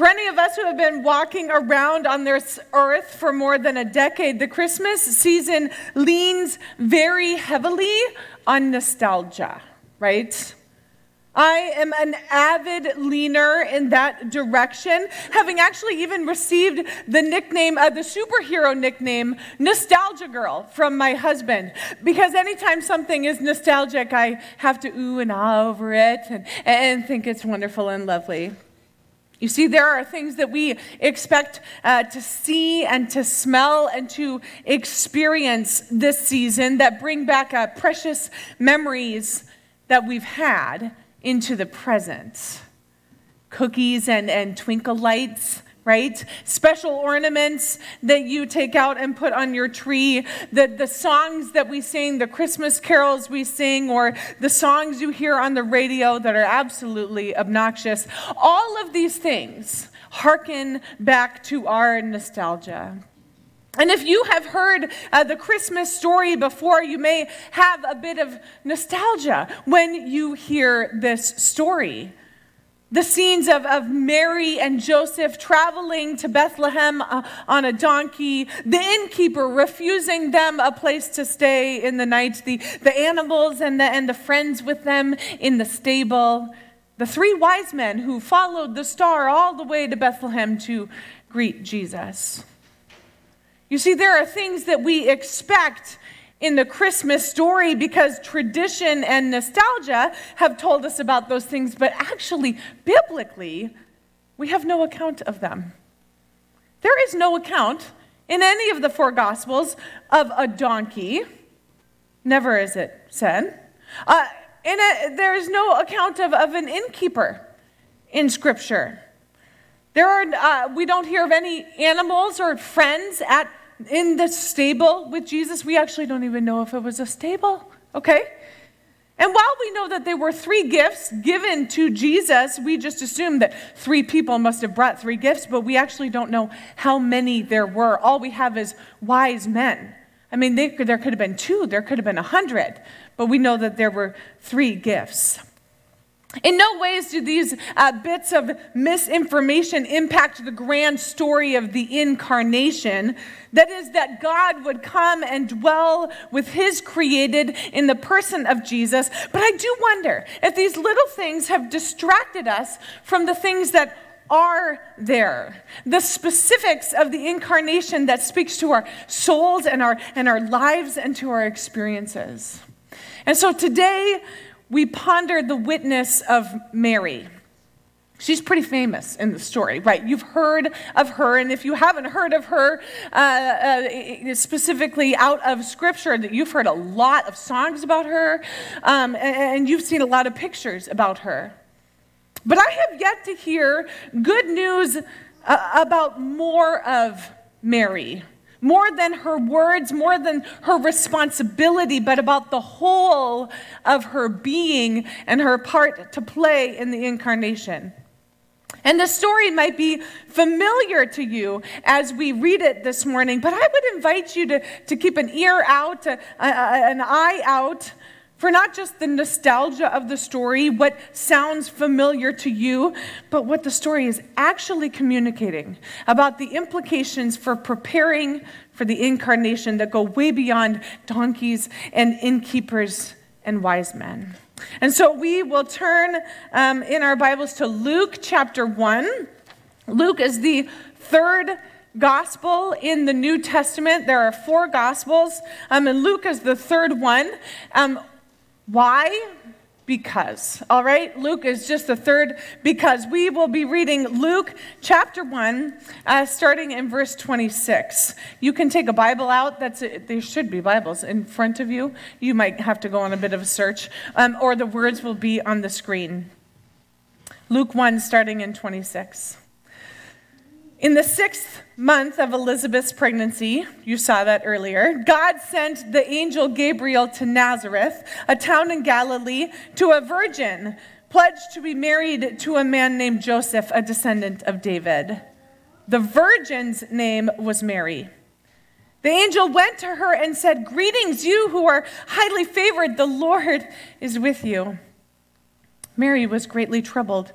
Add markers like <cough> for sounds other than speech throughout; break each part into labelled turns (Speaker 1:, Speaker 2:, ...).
Speaker 1: For any of us who have been walking around on this earth for more than a decade, the Christmas season leans very heavily on nostalgia, right? I am an avid leaner in that direction, having actually even received the nickname, uh, the superhero nickname, Nostalgia Girl, from my husband. Because anytime something is nostalgic, I have to ooh and ah over it and, and think it's wonderful and lovely. You see, there are things that we expect uh, to see and to smell and to experience this season that bring back uh, precious memories that we've had into the present. Cookies and, and twinkle lights right? Special ornaments that you take out and put on your tree, the, the songs that we sing, the Christmas carols we sing, or the songs you hear on the radio that are absolutely obnoxious. All of these things harken back to our nostalgia. And if you have heard uh, the Christmas story before, you may have a bit of nostalgia when you hear this story. The scenes of, of Mary and Joseph traveling to Bethlehem uh, on a donkey, the innkeeper refusing them a place to stay in the night, the, the animals and the, and the friends with them in the stable, the three wise men who followed the star all the way to Bethlehem to greet Jesus. You see, there are things that we expect in the Christmas story because tradition and nostalgia have told us about those things, but actually, biblically, we have no account of them. There is no account in any of the four Gospels of a donkey. Never is it said. Uh, a, there is no account of, of an innkeeper in Scripture. There are, uh, we don't hear of any animals or friends at in the stable with Jesus. We actually don't even know if it was a stable, okay? And while we know that there were three gifts given to Jesus, we just assume that three people must have brought three gifts, but we actually don't know how many there were. All we have is wise men. I mean, they, there could have been two, there could have been a hundred, but we know that there were three gifts. In no ways do these uh, bits of misinformation impact the grand story of the incarnation. That is, that God would come and dwell with his created in the person of Jesus. But I do wonder if these little things have distracted us from the things that are there. The specifics of the incarnation that speaks to our souls and our, and our lives and to our experiences. And so today, we ponder the witness of Mary. She's pretty famous in the story, right? You've heard of her, and if you haven't heard of her uh, uh, specifically out of Scripture, that you've heard a lot of songs about her, um, and you've seen a lot of pictures about her. But I have yet to hear good news uh, about more of Mary more than her words, more than her responsibility, but about the whole of her being and her part to play in the incarnation. And the story might be familiar to you as we read it this morning, but I would invite you to, to keep an ear out, an eye out for not just the nostalgia of the story, what sounds familiar to you, but what the story is actually communicating about the implications for preparing for the incarnation that go way beyond donkeys and innkeepers and wise men. And so we will turn um, in our Bibles to Luke chapter 1. Luke is the third gospel in the New Testament. There are four gospels, um, and Luke is the third one. Um, why? Because. All right? Luke is just the third because. We will be reading Luke chapter 1, uh, starting in verse 26. You can take a Bible out. That's a, There should be Bibles in front of you. You might have to go on a bit of a search, um, or the words will be on the screen. Luke 1, starting in 26. In the sixth month of Elizabeth's pregnancy, you saw that earlier, God sent the angel Gabriel to Nazareth, a town in Galilee, to a virgin pledged to be married to a man named Joseph, a descendant of David. The virgin's name was Mary. The angel went to her and said, Greetings, you who are highly favored, the Lord is with you. Mary was greatly troubled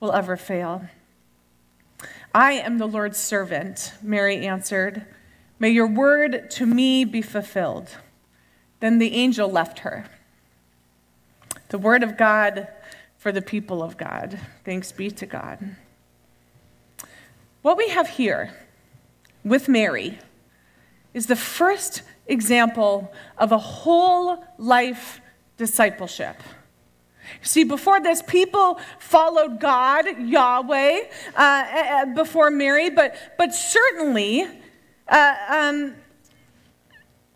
Speaker 1: will ever fail. I am the Lord's servant, Mary answered. May your word to me be fulfilled. Then the angel left her. The word of God for the people of God. Thanks be to God. What we have here with Mary is the first example of a whole life discipleship. See, before this, people followed God, Yahweh, uh, before Mary, but, but certainly uh, um,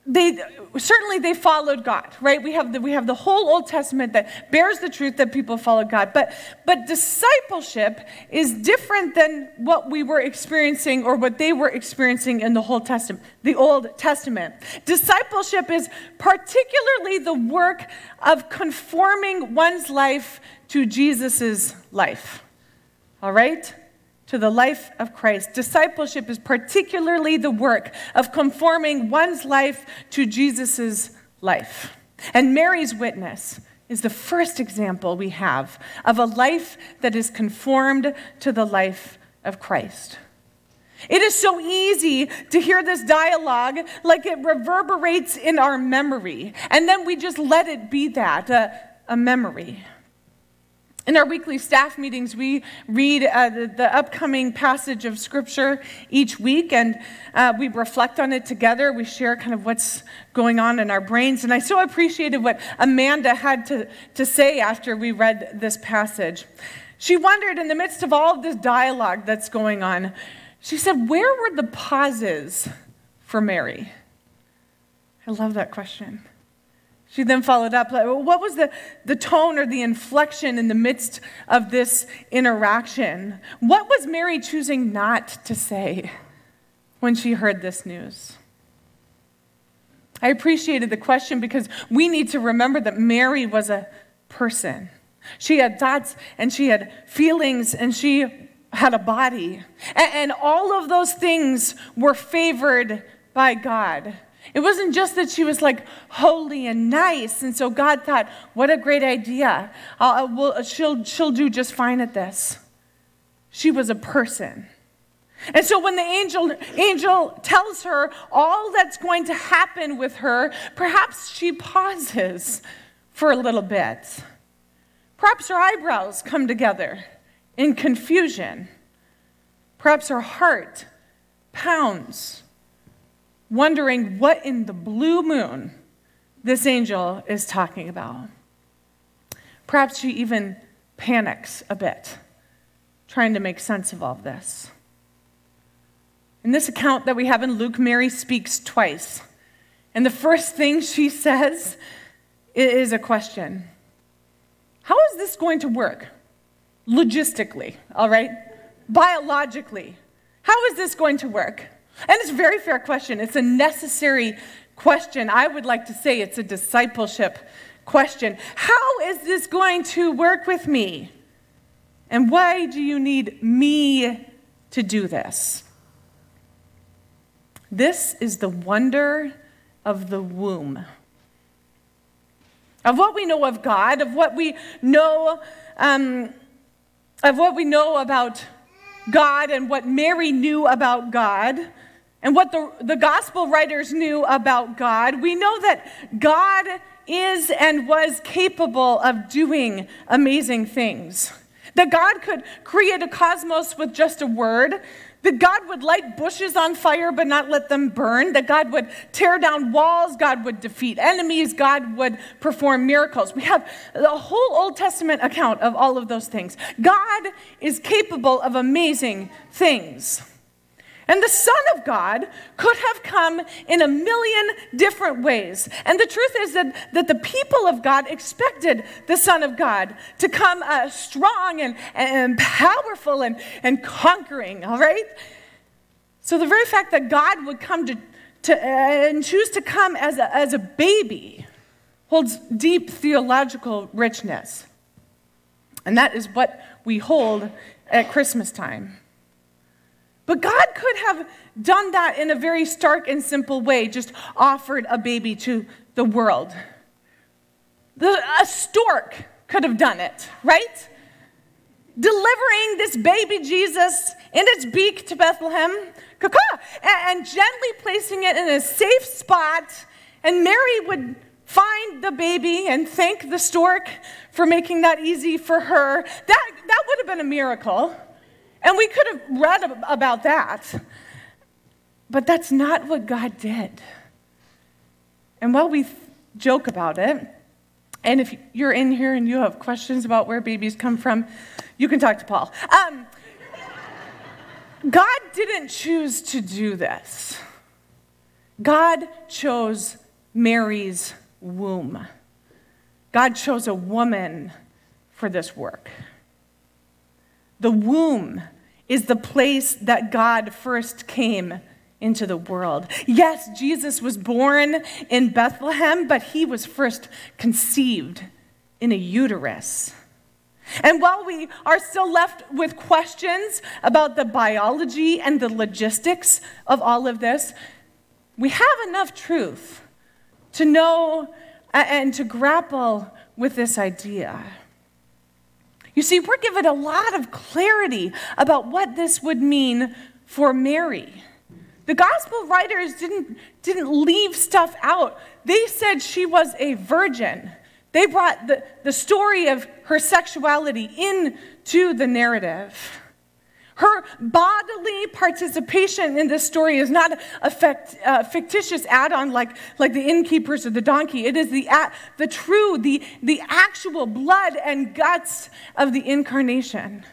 Speaker 1: they certainly they followed God, right? We have the, we have the whole Old Testament that bears the truth that people followed God. But but discipleship is different than what we were experiencing or what they were experiencing in the whole Testament, the Old Testament. Discipleship is particularly the work of conforming one's life to Jesus's life. All right? To the life of Christ. Discipleship is particularly the work of conforming one's life to Jesus' life. And Mary's witness is the first example we have of a life that is conformed to the life of Christ. It is so easy to hear this dialogue like it reverberates in our memory, and then we just let it be that a, a memory. In our weekly staff meetings, we read uh, the, the, upcoming passage of Scripture each week and uh, we reflect on it together. We share kind of what's going on in our brains. And I so appreciated what Amanda had to, to say after we read this passage. She wondered, in the midst of all of this dialogue that's going on, she said, Where were the pauses for Mary? I love that question. She then followed up, what was the, the tone or the inflection in the midst of this interaction? What was Mary choosing not to say when she heard this news? I appreciated the question because we need to remember that Mary was a person. She had thoughts and she had feelings and she had a body. And, and all of those things were favored by God. It wasn't just that she was like holy and nice, and so God thought, what a great idea. Uh, well, she'll, she'll do just fine at this. She was a person. And so when the angel, angel tells her all that's going to happen with her, perhaps she pauses for a little bit. Perhaps her eyebrows come together in confusion. Perhaps her heart pounds wondering what in the blue moon this angel is talking about. Perhaps she even panics a bit, trying to make sense of all of this. In this account that we have in Luke, Mary speaks twice. And the first thing she <laughs> says is a question How is this going to work? Logistically, all right? Biologically. How is this going to work? And it's a very fair question. It's a necessary question. I would like to say it's a discipleship question. How is this going to work with me? And why do you need me to do this? This is the wonder of the womb. Of what we know of God, of what we know, um, of what we know about God and what Mary knew about God and what the, the gospel writers knew about God, we know that God is and was capable of doing amazing things. that God could create a cosmos with just a word, that God would light bushes on fire but not let them burn, that God would tear down walls, God would defeat enemies, God would perform miracles. We have the whole Old Testament account of all of those things. God is capable of amazing things. And the Son of God could have come in a million different ways. And the truth is that, that the people of God expected the Son of God to come uh, strong and, and powerful and, and conquering, all right? So the very fact that God would come to, to uh, and choose to come as a, as a baby holds deep theological richness. And that is what we hold at Christmas time. But God could have done that in a very stark and simple way, just offered a baby to the world. The, a stork could have done it, right? Delivering this baby Jesus in its beak to Bethlehem, and, and gently placing it in a safe spot, and Mary would find the baby and thank the stork for making that easy for her. That, that would have been a miracle. And we could have read about that. But that's not what God did. And while we joke about it, and if you're in here and you have questions about where babies come from, you can talk to Paul. Um, God didn't choose to do this. God chose Mary's womb. God chose a woman for this work. The womb is the place that God first came into the world. Yes, Jesus was born in Bethlehem, but he was first conceived in a uterus. And while we are still left with questions about the biology and the logistics of all of this, we have enough truth to know and to grapple with this idea. You see, we're given a lot of clarity about what this would mean for Mary. The gospel writers didn't, didn't leave stuff out. They said she was a virgin. They brought the, the story of her sexuality into the narrative. Her bodily participation in this story is not a fact, uh, fictitious add on like, like the innkeepers or the donkey. It is the, the true, the, the actual blood and guts of the incarnation.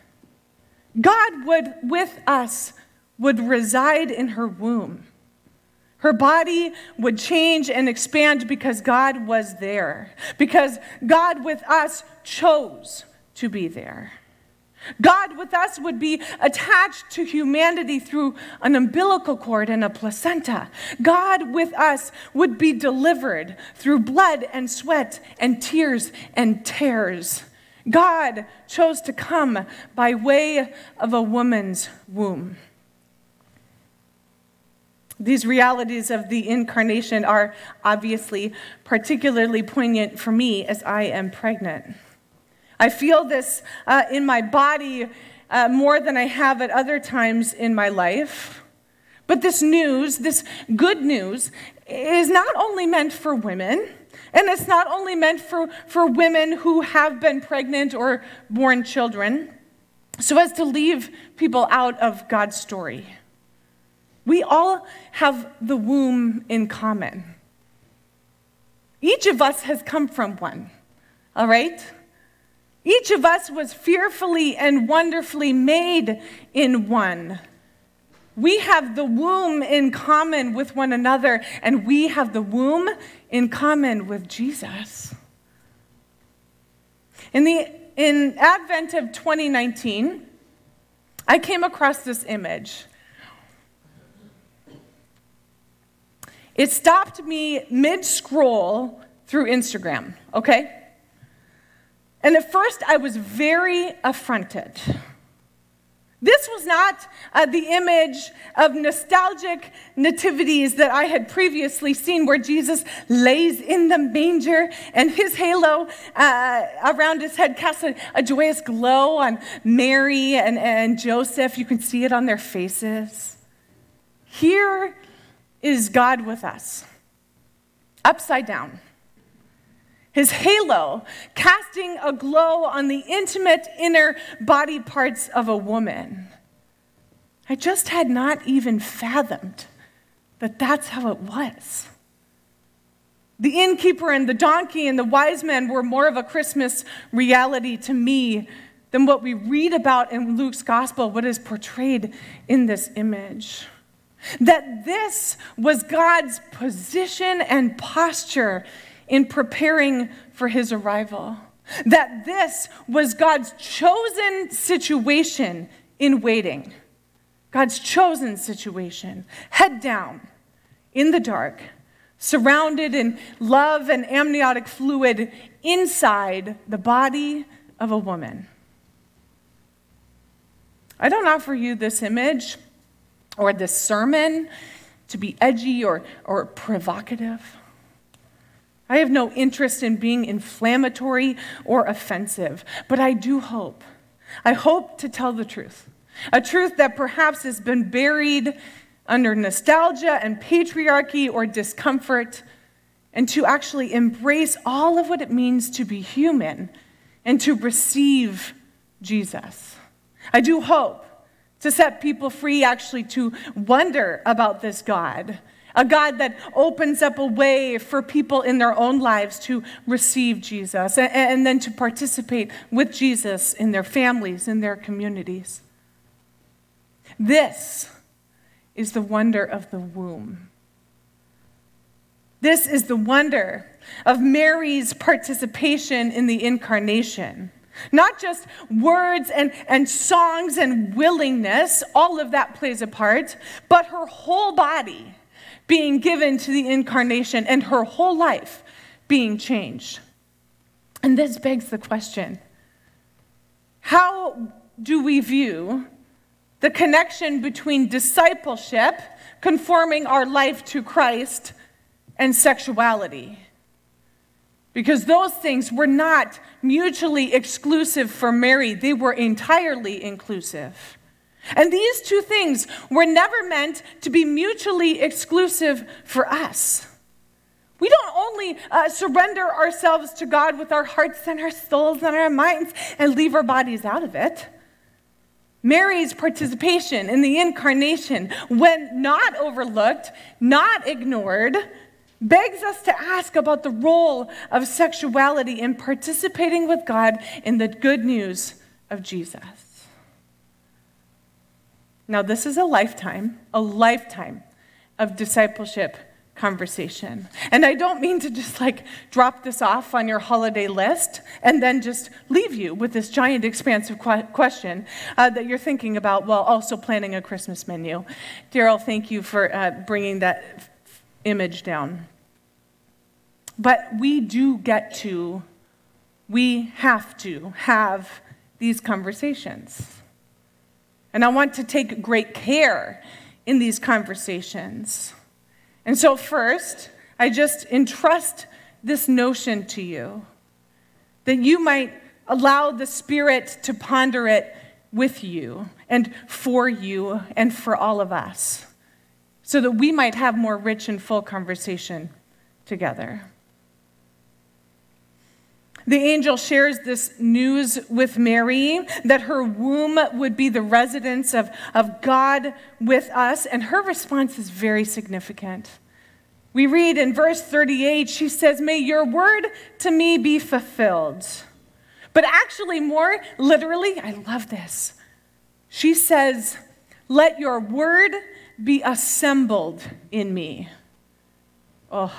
Speaker 1: God would, with us, would reside in her womb. Her body would change and expand because God was there, because God with us chose to be there. God with us would be attached to humanity through an umbilical cord and a placenta. God with us would be delivered through blood and sweat and tears and tears. God chose to come by way of a woman's womb. These realities of the incarnation are obviously particularly poignant for me as I am pregnant. I feel this uh, in my body uh, more than I have at other times in my life. But this news, this good news, is not only meant for women, and it's not only meant for, for women who have been pregnant or born children, so as to leave people out of God's story. We all have the womb in common. Each of us has come from one, all right? Each of us was fearfully and wonderfully made in one. We have the womb in common with one another, and we have the womb in common with Jesus. In the in Advent of 2019, I came across this image. It stopped me mid scroll through Instagram, okay? And at first, I was very affronted. This was not uh, the image of nostalgic nativities that I had previously seen, where Jesus lays in the manger and his halo uh, around his head casts a, a, joyous glow on Mary and, and Joseph. You can see it on their faces. Here is God with us, upside down his halo, casting a glow on the intimate inner body parts of a woman. I just had not even fathomed that that's how it was. The innkeeper and the donkey and the wise men were more of a Christmas reality to me than what we read about in Luke's gospel, what is portrayed in this image. That this was God's position and posture in preparing for his arrival. That this was God's chosen situation in waiting. God's chosen situation, head down, in the dark, surrounded in love and amniotic fluid inside the body of a woman. I don't offer you this image or this sermon to be edgy or, or provocative. I have no interest in being inflammatory or offensive, but I do hope. I hope to tell the truth. A truth that perhaps has been buried under nostalgia and patriarchy or discomfort, and to actually embrace all of what it means to be human and to receive Jesus. I do hope to set people free, actually, to wonder about this God. A God that opens up a way for people in their own lives to receive Jesus and, and then to participate with Jesus in their families, in their communities. This is the wonder of the womb. This is the wonder of Mary's participation in the incarnation. Not just words and, and songs and willingness, all of that plays a part, but her whole body being given to the incarnation and her whole life being changed. And this begs the question how do we view the connection between discipleship, conforming our life to Christ, and sexuality. Because those things were not mutually exclusive for Mary, they were entirely inclusive. And these two things were never meant to be mutually exclusive for us. We don't only uh, surrender ourselves to God with our hearts and our souls and our minds and leave our bodies out of it. Mary's participation in the incarnation, when not overlooked, not ignored, begs us to ask about the role of sexuality in participating with God in the good news of Jesus. Now, this is a lifetime, a lifetime of discipleship conversation. And I don't mean to just like drop this off on your holiday list and then just leave you with this giant expansive question uh, that you're thinking about while also planning a Christmas menu. Daryl, thank you for uh, bringing that f- image down. But we do get to, we have to have these conversations. And I want to take great care in these conversations. And so, first, I just entrust this notion to you that you might allow the Spirit to ponder it with you and for you and for all of us so that we might have more rich and full conversation together. The angel shares this news with Mary that her womb would be the residence of, of God with us, and her response is very significant. We read in verse 38, she says, May your word to me be fulfilled. But actually, more literally, I love this. She says, Let your word be assembled in me. Oh,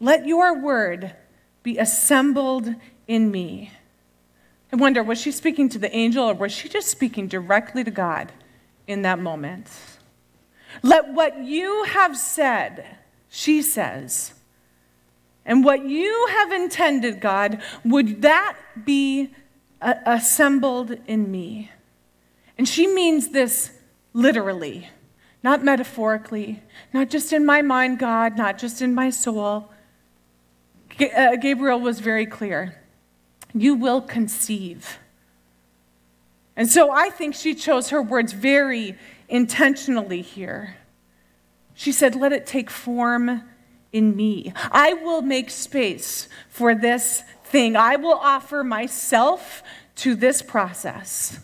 Speaker 1: let your word be assembled in me. I wonder, was she speaking to the angel or was she just speaking directly to God in that moment? Let what you have said, she says, and what you have intended, God, would that be uh, assembled in me? And she means this literally, not metaphorically, not just in my mind, God, not just in my soul, Uh, Gabriel was very clear you will conceive. And so I think she chose her words very intentionally here. She said, Let it take form in me. I will make space for this thing. I will offer myself to this process.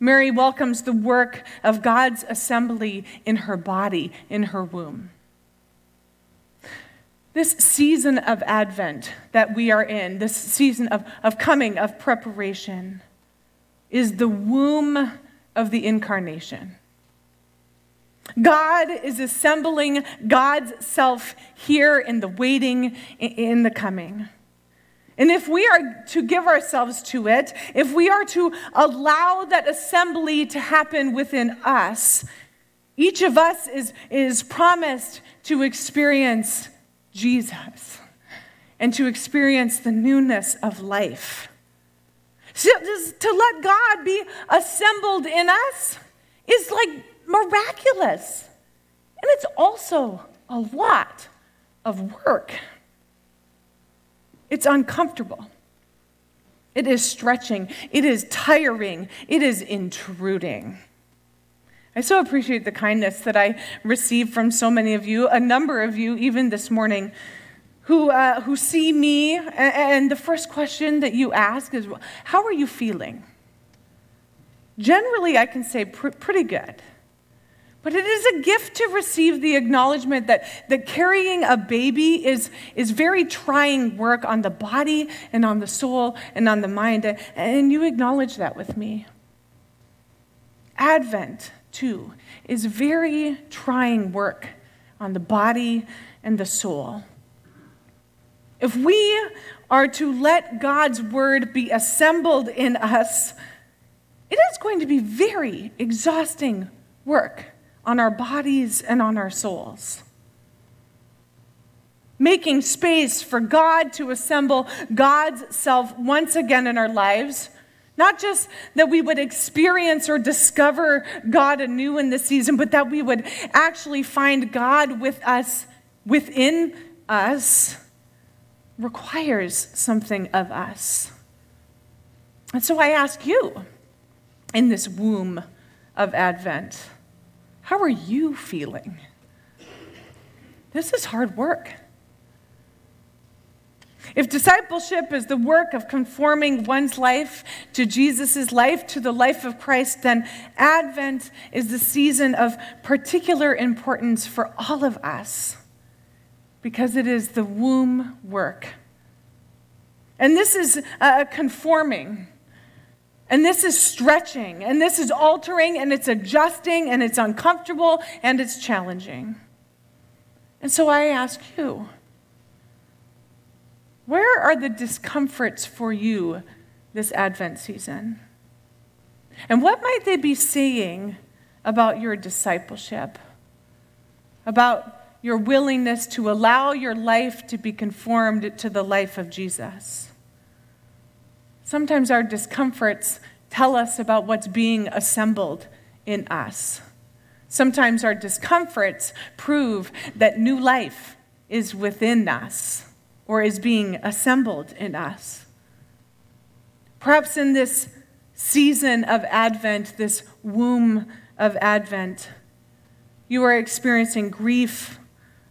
Speaker 1: Mary welcomes the work of God's assembly in her body, in her womb. This season of Advent that we are in, this season of, of coming, of preparation, is the womb of the incarnation. God is assembling God's self here in the waiting, in the coming. And if we are to give ourselves to it, if we are to allow that assembly to happen within us, each of us is, is promised to experience Jesus and to experience the newness of life. So, to let God be assembled in us is like miraculous. And it's also a lot of work. It's uncomfortable. It is stretching. It is tiring. It is intruding. I so appreciate the kindness that I received from so many of you, a number of you, even this morning, who, uh, who see me. And the first question that you ask is, How are you feeling? Generally, I can say pr- pretty good. But it is a gift to receive the acknowledgement that, that carrying a baby is, is very trying work on the body and on the soul and on the mind. And you acknowledge that with me. Advent, too, is very trying work on the body and the soul. If we are to let God's word be assembled in us, it is going to be very exhausting work on our bodies and on our souls. Making space for God to assemble God's self once again in our lives. Not just that we would experience or discover God anew in this season, but that we would actually find God with us, within us, requires something of us. And so I ask you in this womb of Advent how are you feeling? This is hard work. If discipleship is the work of conforming one's life to Jesus' life, to the life of Christ, then Advent is the season of particular importance for all of us because it is the womb work. And this is a conforming. And this is stretching, and this is altering, and it's adjusting, and it's uncomfortable, and it's challenging. And so I ask you, where are the discomforts for you this Advent season? And what might they be saying about your discipleship? About your willingness to allow your life to be conformed to the life of Jesus? Sometimes our discomforts tell us about what's being assembled in us. Sometimes our discomforts prove that new life is within us or is being assembled in us. Perhaps in this season of Advent, this womb of Advent, you are experiencing grief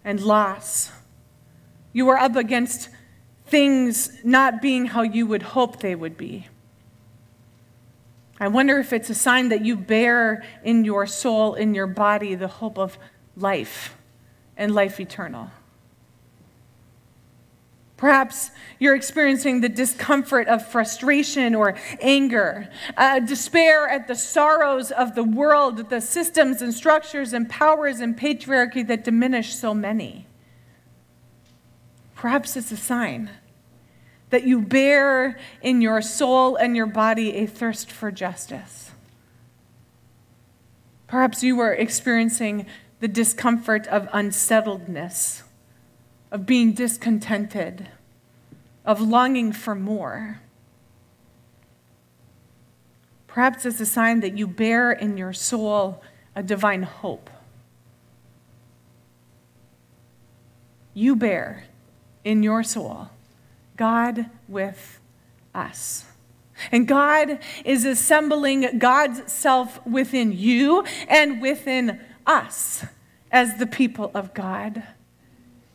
Speaker 1: and loss. You are up against things not being how you would hope they would be. I wonder if it's a sign that you bear in your soul, in your body, the hope of life and life eternal. Perhaps you're experiencing the discomfort of frustration or anger, uh, despair at the sorrows of the world, the systems and structures and powers and patriarchy that diminish so many. Perhaps it's a sign that you bear in your soul and your body a thirst for justice. Perhaps you are experiencing the discomfort of unsettledness, of being discontented, of longing for more. Perhaps it's a sign that you bear in your soul a divine hope. You bear in your soul, God with us. And God is assembling God's self within you and within us as the people of God.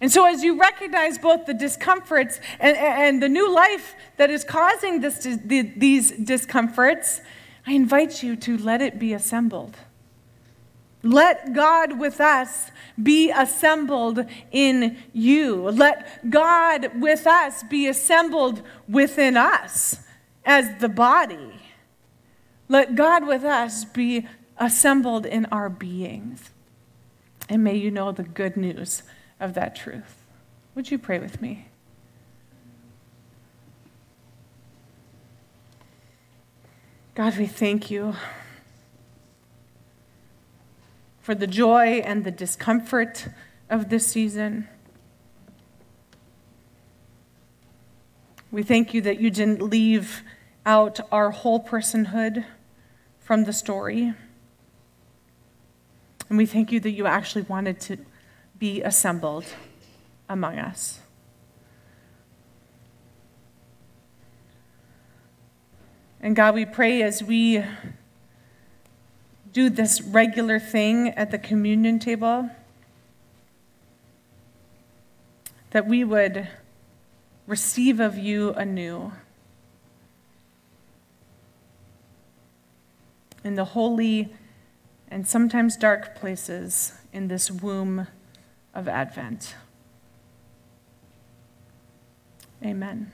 Speaker 1: And so, as you recognize both the discomforts and, and the new life that is causing this, these discomforts, I invite you to let it be assembled. Let God with us be assembled in you. Let God with us be assembled within us as the body. Let God with us be assembled in our beings. And may you know the good news of that truth. Would you pray with me? God, we thank you for the joy and the discomfort of this season. We thank you that you didn't leave out our whole personhood from the story. And we thank you that you actually wanted to be assembled among us. And God, we pray as we do this regular thing at the communion table, that we would receive of you anew. In the holy and sometimes dark places in this womb of Advent. Amen.